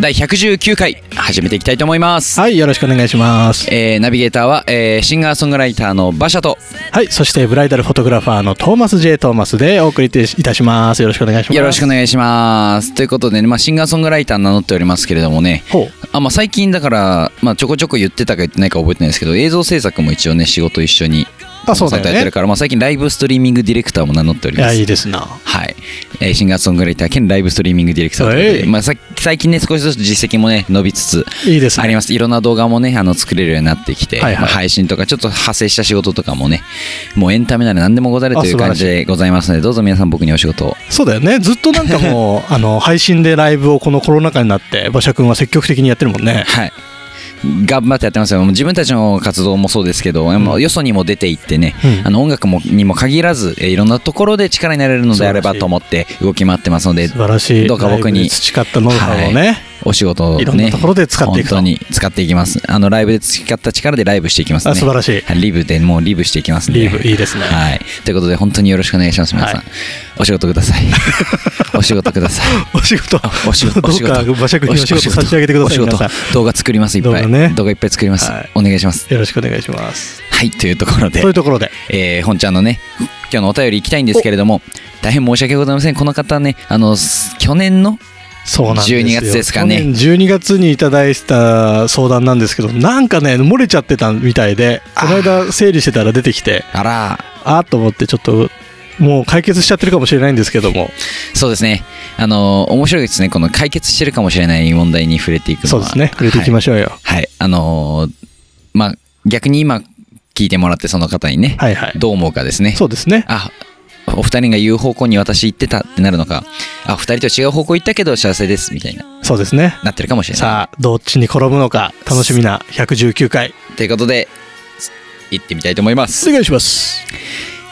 第119回始めていきたいと思います、はいよろしくお願いします。えーナビゲーターは、えーシンガーソングライターの馬車と。はいそしてブライダルフォトグラファーのトーマス J トーマスでお送りいたします。よろしくお願いします。よろしくお願いします。ということでね、まあ、シンガーソングライター名乗っておりますけれどもね。ほう。あ、まあ、最近だから、まあ、ちょこちょこ言ってたか言ってないか覚えてないですけど映像制作も一応ね仕事一緒にあそうだよね。やってるから、まあ、最近ライブストリーミングディレクターも名乗っております。いいですな。はい、えーシンガーソングライター兼ライブストリーミングディレクターということで、はい。まあ、さ最近ね少しずつ実績もね伸びつついいですね。あります。いろんな動画もねあの作れるようになってきて、はいはい。まあ、配信とかちょっと派生した仕事とかもねもうエンタメなら何でもござるという感じでございますのでどうぞ皆さん僕にお仕事を。そうだよね。ずっとなんかもう あの配信でライブをこのコロナ禍になって馬車君は積極的にやってるもんね。はい頑張ってやってますよ。自分たちの活動もそうですけど、もうよそにも出ていってね、うん。あの音楽もにも限らず、えーいろんなところで力になれるのであればと思って動き回ってますので素晴らしい。どうか僕に培ったノウハウをね、お仕事をねいろんなところで使っていくと。本当に使っていきます。あのライブで培った力でライブしていきますね。あ素晴らしい。はいリブでもうリブしていきますね。リブいいですね。はい。ということで本当によろしくお願いします皆さん、はい。お仕事ください。お仕事ください。お仕事。お仕事。どうか馬車君にお仕事差し上げてくださいお仕事。動画作りますいっぱい。動画ね。動画いっぱい作ります、はい。お願いします。よろしくお願いします。はいというところで。というところで。えー本ちゃんのね今日のお便り行きたいんですけれども大変申し訳ございません。この方ねあのす去年のそうなんですよ。12月ですかね。去年12月にいただいた相談なんですけどなんかね漏れちゃってたみたいでこの間整理してたら出てきてあら。あと思ってちょっともう解決しちゃってるかもしれないんですけども。そうですね。あの面白いですね。この解決してるかもしれない問題に触れていくのは。そうですね。触れていきましょうよ。はい、はい。あのーまあ逆に今聞いてもらってその方にね、はいはい。どう思うかですね。そうですね。あお二人が言う方向に私行ってたってなるのか。あ二人と違う方向行ったけど幸せですみたいな。そうですね。なってるかもしれない。さあどっちに転ぶのか楽しみな119回。ということで行ってみたいと思います。お願いします。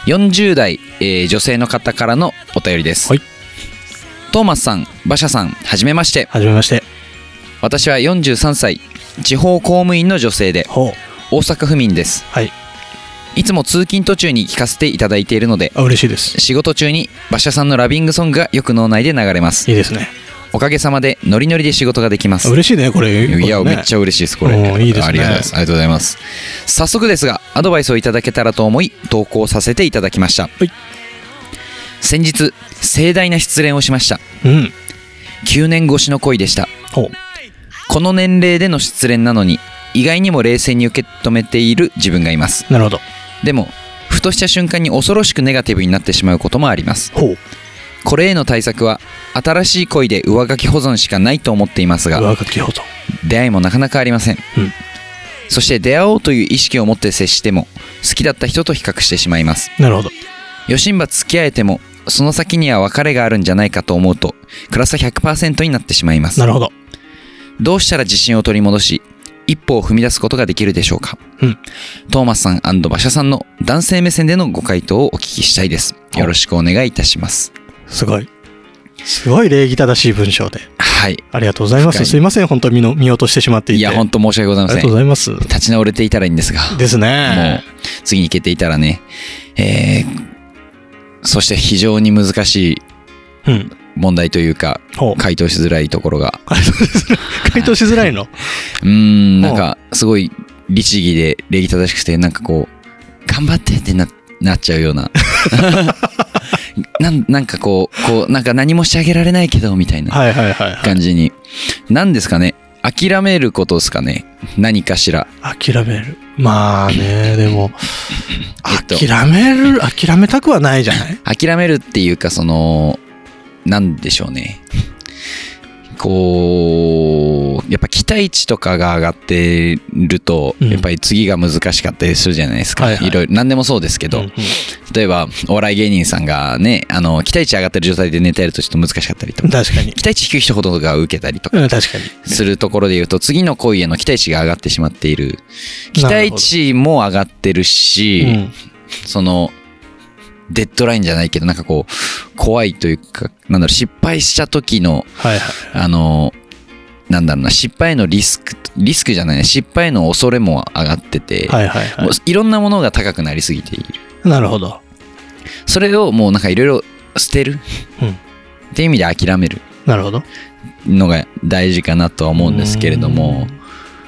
40代、えー女性の方からのお便りです、はい。トーマスさん馬車さんはじめまして。はじめまして。私は43歳地方公務員の女性で大阪府民です。はいいつも通勤途中に聞かせていただいているのであ嬉しいです。仕事中に馬車さんのラビングソングがよく脳内で流れます。いいですね。おかげさまでノリノリで仕事ができます。嬉しいねこれ。いや、ね。めっちゃ嬉しいですこれ。いいですね。ありがとうございます。ありがとうございます早速ですがアドバイスをいただけたらと思い投稿させていただきました、い。先日盛大な失恋をしました。うん。9年越しの恋でした。この年齢での失恋なのに意外にも冷静に受け止めている自分がいます。なるほどでもふとした瞬間に恐ろしくネガティブになってしまうこともあります。ほう。これへの対策は新しい恋で上書き保存しかないと思っていますが上書き保存。出会いもなかなかありません、うん。そして出会おうという意識を持って接しても好きだった人と比較してしまいます。なるほど。よしんば付き合えてもその先には別れがあるんじゃないかと思うと暗さ100%になってしまいますなるほどどうしたら自信を取り戻し一歩を踏み出すことができるでしょうか、うん。トーマスさん馬車さんの男性目線でのご回答をお聞きしたいです。よろしくお願いいたします。すごい。すごい礼儀正しい文章で。はい。ありがとうございます。すいません。本当に見の見落としてしまっていて。いや本当申し訳ございありがませんとうございます。立ち直れていたらいいんですが。ですもうね次に行けていたらね、えーそして非常に難しいうん問題というか回答しづらいところが。回答しづらいの？うーんなんかすごい律儀で礼儀正しくてなんかこう頑張ってってななっちゃうような。なんなんかこうこうなんか何もしてあげられないけどみたいな感じに。何ですかね？諦めることですかね？何かしら。諦める。まあね でもえっと。諦める諦めたくはないじゃない？諦めるっていうかそのなんでしょうね。こやっぱ期待値とかが上がってると、うん。やっぱり次が難しかったりするじゃないですか。はいはい。いろいろ、何でもそうですけど、うんうん。例えば、お笑い芸人さんがね、あの、期待値上がってる状態でネタやるとちょっと難しかったりとか、確かに。期待値低い人ほどが受けたりとか。うん確かに。するところで言うと、次の恋への期待値が上がってしまっている。期待値も上がってるし、うん。その、デッドラインじゃないけど、なんかこう、怖いというか、なんだろう、失敗した時の、はいはい。あの、なんだろうな、失敗のリスク、リスクじゃないね、失敗の恐れも上がってて、はいはいはもういろんなものが高くなりすぎている。い。なるほど。それをもうなんかいろいろ捨てる、うんっていう意味で諦めるなるほど。のが大事かなとは思うんですけれども、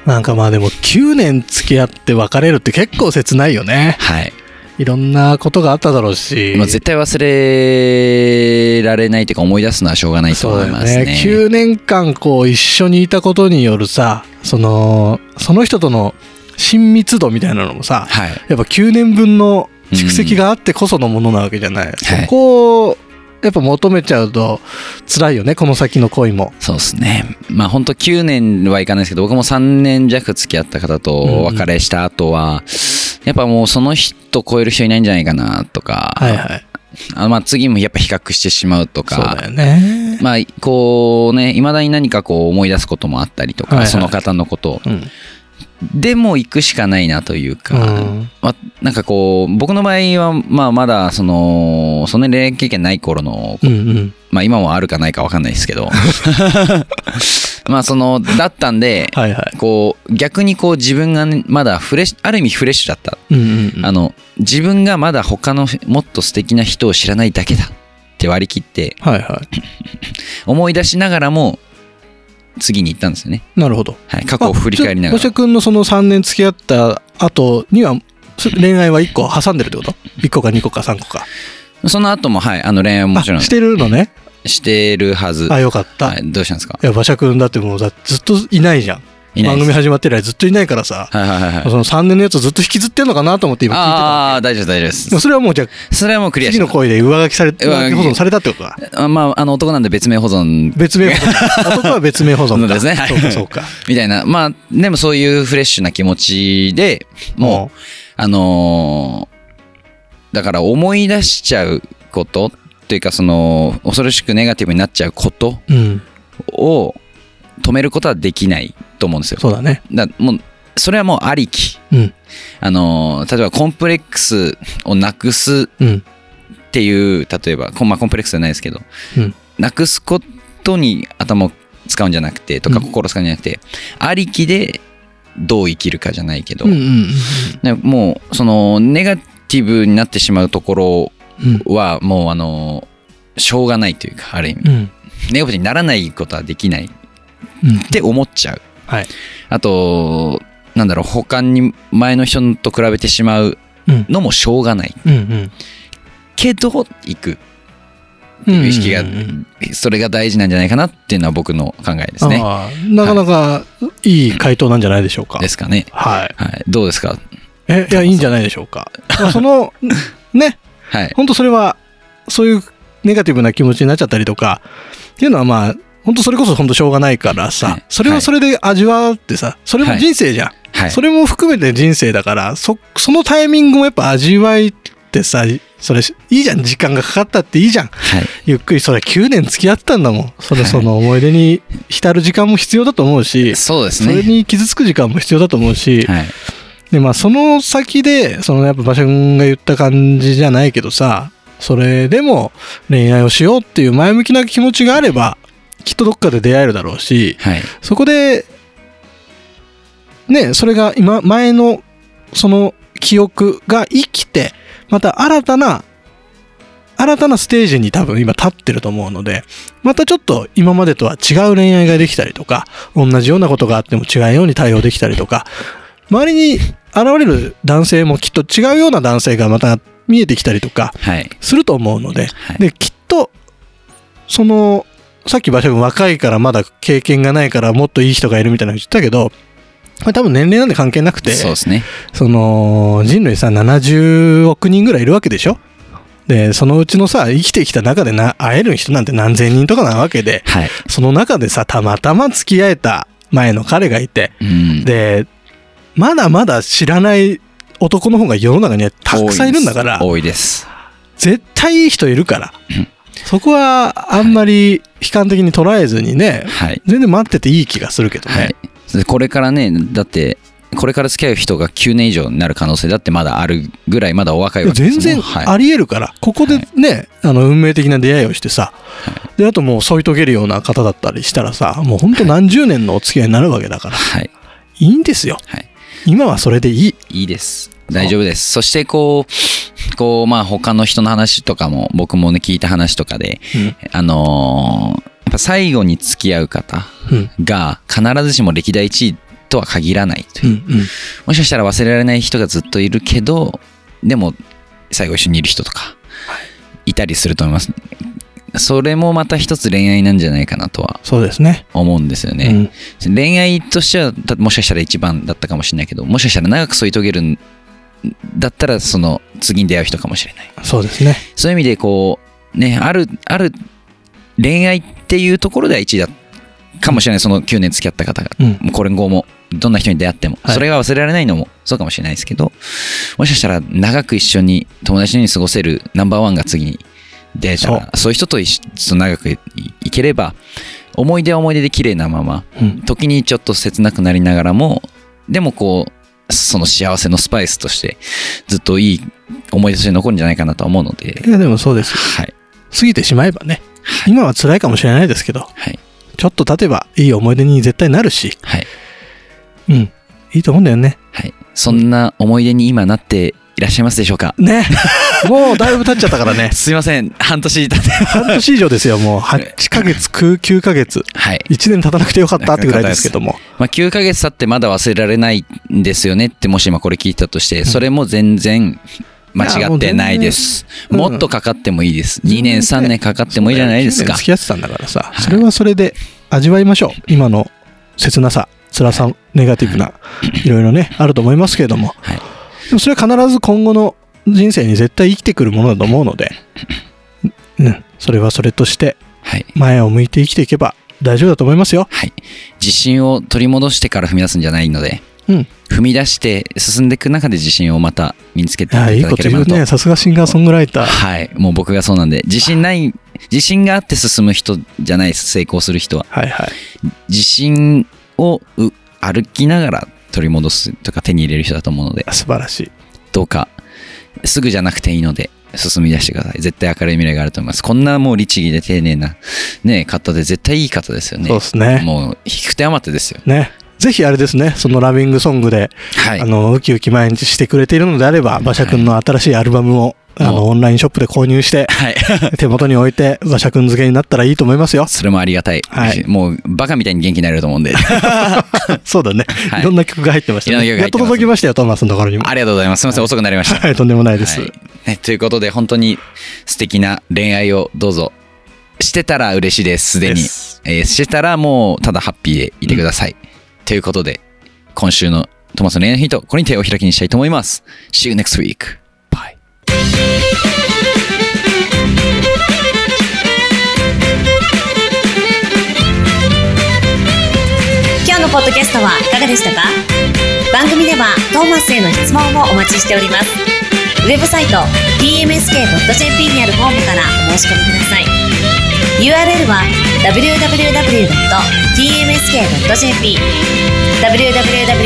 なんかまあでも9年付き合って別れるって結構切ないよね。はい。いろんなことがあっただろうし。まあ、絶対忘れられないというか思い出すのはしょうがないと思いますね。ね。9年間こう一緒にいたことによるさ、その、その人との親密度みたいなのもさ、はい。やっぱ9年分の蓄積があってこそのものなわけじゃない。そはいこをやっぱ求めちゃうと辛いよね、この先の恋も。そうですね。まあ本当9年はいかないですけど、僕も3年弱付き合った方とお別れした後は、やっぱもうその人超える人いないんじゃないかなとか、はいはい。あまあ次もやっぱ比較してしまうとかそうだ、よね。まあこうね、未だに何かこう思い出すこともあったりとか、はいはいその方のことを。うん。でも行くしかないなというか、うんまあ、なんかこう、僕の場合は、まあまだその、そんなに恋愛経験ない頃のうんうん。まあ今もあるかないか分かんないですけど まあそのだったんではいはい。こう逆にこう自分がねまだフレッシュある意味フレッシュだった、うんうんうん。あの自分がまだ他のもっと素敵な人を知らないだけだって割り切ってはいはい。思い出しながらも次に行ったんですよね、なるほど。はい、過去を振り返りながら馬車君のその3年付き合った後には、そ恋愛は1個挟んでるってこと ?1 個か2個か3個か。その後もはいあの恋愛ももちろんあしてるのね。してるはずあ、よかった。はいい、どうしたんですか？や、馬車君だってもうだずっといないじゃん。番組始まって以来ずっといないからさ、はいはいはいはいその3年のやつをずっと引きずってんのかなと思って今聞いてたわああ大丈夫大丈夫ですそれはもうじゃあそれはもうクリアし次の恋で上書きされて、上書き保存されたってことだ。あまああの男なんで別名保存別名保存。男は別名保存か。そうですねはいそうかそうか。みたいな。まあ、でもそういうフレッシュな気持ちでもう、あのーだから思い出しちゃうことっていうか、その、恐ろしくネガティブになっちゃうことうん。うん。を止めることはできないと思うんですよ。そうだね。だもう、それはもうありき。うん。あのー例えばコンプレックスをなくすうん。っていう、例えば、こまあ、コンプレックスじゃないですけど、うんなくすことに頭を使うんじゃなくて、とかうん心を使うんじゃなくて、ありきでどう生きるかじゃないけど、うんうんうんねもうそのネガティブになってしまうところうん。はもうあのしょうがないというかある意味うん。ネガティブにならないことはできないっうん。て思っちゃうはい。あとなんだろう他に前の人と比べてしまううん。のもしょうがないうんうん。けど行くっていう意識がうんうんうんそれが大事なんじゃないかなっていうのは僕の考えですねなかなかいい回答なんじゃないでしょうか。ですかねはい。はいどうですか？え、いや、いいんじゃないでしょうか。まあその、ね、はい。本当それは、そういうネガティブな気持ちになっちゃったりとか、っていうのはまあ、本当それこそ本当しょうがないからさ、はい。それはそれで味わってさ、それも人生じゃん。はい。それも含めて人生だから、そ、そのタイミングもやっぱ味わいってさ、それ、いいじゃん、時間がかかったっていいじゃん。はい。ゆっくり、それ9年付き合ったんだもん。それ、はい。その思い出に浸る時間も必要だと思うし、そうですそれねに傷つく時間も必要だと思うし、はいで、まあ、その先で、そのやっぱ馬車君が言った感じじゃないけどさ、それでも恋愛をしようっていう前向きな気持ちがあれば、きっとどっかで出会えるだろうし、はい。そこで、ね、それが今、前のその記憶が生きて、また新たな、新たなステージに多分今立ってると思うので、またちょっと今までとは違う恋愛ができたりとか、同じようなことがあっても違うように対応できたりとか、周りに現れる男性もきっと違うような男性がまた見えてきたりとかはい。すると思うので、はい。で、きっと、その、さっき馬車君若いからまだ経験がないからもっといい人がいるみたいなの言ってたけど、これ多分年齢なんで関係なくて、そうですね。その人類さ70億人ぐらいいるわけでしょ？で、そのうちのさ、生きてきた中でな会える人なんて何千人とかなわけで、はい。その中でさ、たまたま付き合えた前の彼がいて、うん。で、まだまだ知らない男の方が世の中にはたくさんいるんだから、多いです。絶対いい人いるから。うん。そこはあんまり悲観的に捉えずにね、はい。全然待ってていい気がするけどね。はい。でこれからねだってこれから付き合う人が9年以上になる可能性だってまだあるぐらいまだお若いわけです全然ありえるから、ここでね、あの運命的な出会いをしてさ、であともう添い遂げるような方だったりしたらさもうほんと何十年のお付き合いになるわけだから、はい。いいんですよ。はい今はそれでいい。いいです。大丈夫です。そしてこうこうまあ他の人の話とかも僕もね聞いた話とかであのーやっぱ最後に付き合う方うん。が必ずしも歴代1位とは限らないという、うんうん。もしかしたら忘れられない人がずっといるけどでも最後一緒にいる人とかいたりすると思いますそれもまた一つ恋愛なんじゃないかなとはそうですね。思うんですよね、恋愛としてはたもしかしたら一番だったかもしれないけどもしかしたら長く添い遂げるんだったらその次に出会う人かもしれない。うんそうですね。そういう意味でこうねあるある恋愛っていうところでは1位だかもしれないその9年付き合った方が。うん。もうこれ後もどんな人に出会っても、はい。それが忘れられないのもそうかもしれないですけどもしかしたら長く一緒に友達のように過ごせるナンバーワンが次に出会えたらそういう人と一緒と長くいいければ思い出は思い出で綺麗なままうん。時にちょっと切なくなりながらもでもこうその幸せのスパイスとしてずっといい思い出として残るんじゃないかなとは思うので。いやでもそうですよ。はい。過ぎてしまえばねはい。今は辛いかもしれないですけどはい。ちょっと経てばいい思い出に絶対なるしはい。うん。いいと思うんだよね。はい。そんな思い出に今なっていらっしゃいますでしょうか？ねもうだいぶ経っちゃったからね。すいません。半年経って半年以上ですよもう。8ヶ月9ヶ月はい。1年経たなくてよかったってぐらいですけども。まあ、9ヶ月経ってまだ忘れられないんですよねってもし今これ聞いたとしてそれも全然間違ってないです。もう全然もっとかかってもいいです。2年3年かかってもいいじゃないですか。付き合ってたんだからさ、はい。それはそれで味わいましょう。今の切なさ。辛さネガティブないろいろねあると思いますけれども。はい。でもそれは必ず今後の人生に絶対生きてくるものだと思うので。うん。それはそれとしてはい。前を向いて生きていけば大丈夫だと思いますよ。はい。自信を取り戻してから踏み出すんじゃないのでうん。踏み出して進んでいく中で自信をまた身につけていただければなと言うね。さすがシンガーソングライター。はい。もう僕がそうなんで自信ない自信があって進む人じゃないです成功する人は。はいはい。自信をう歩きながら取り戻すとか手に入れる人だと思うので。素晴らしい。どうかすぐじゃなくていいので進み出してください。絶対明るい未来があると思います。こんなもう律儀で丁寧なね方で絶対いい方ですよね。そうですね。もう引く手余ってですよ。ね。ぜひあれですね。そのラビングソングではい。あのウキウキ毎日してくれているのであれば馬車くんの新しいアルバムをあのオンラインショップで購入してはい。手元に置いて馬車くん漬けになったらいいと思いますよ。それもありがたい、はい。もうバカみたいに元気になれると思うんで。そうだね、はい。い、ろんな曲が入ってましたね。やっと届きましたよトーマスのところにも。ありがとうございます。すみません。遅くなりました。はい。とんでもないです、はい。ね、ということで本当に素敵な恋愛をどうぞしてたら嬉しいです。すでに。えーしてたらもうただハッピーでいてください、ということで今週のトマスの恋愛のヒントこれに手を開きにしたいと思います。See you next week 今日のポッドキャストはいかがでしたか？番組ではトーマスへの質問もお待ちしております。ウェブサイト tmsk.jp にあるフォームからお申し込みください。URL は www.tmsk.jp www.tmsk.jp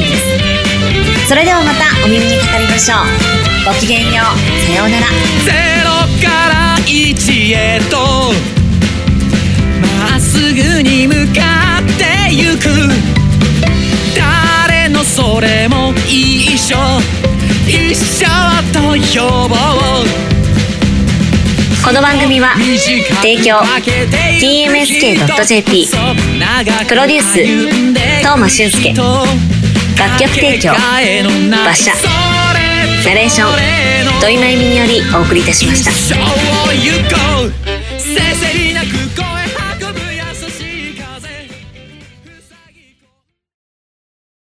です。それではまたお耳にかかりましょう。ごきげんよう。さようなら。ゼロから一へと。まっすぐに向かってゆく。誰のそれも一緒。一緒と呼ぼう。この番組は提供。TMSK.jp プロデュース。東間俊介楽曲提供。馬車。ナレーション。土井真由によりお送りいたしました。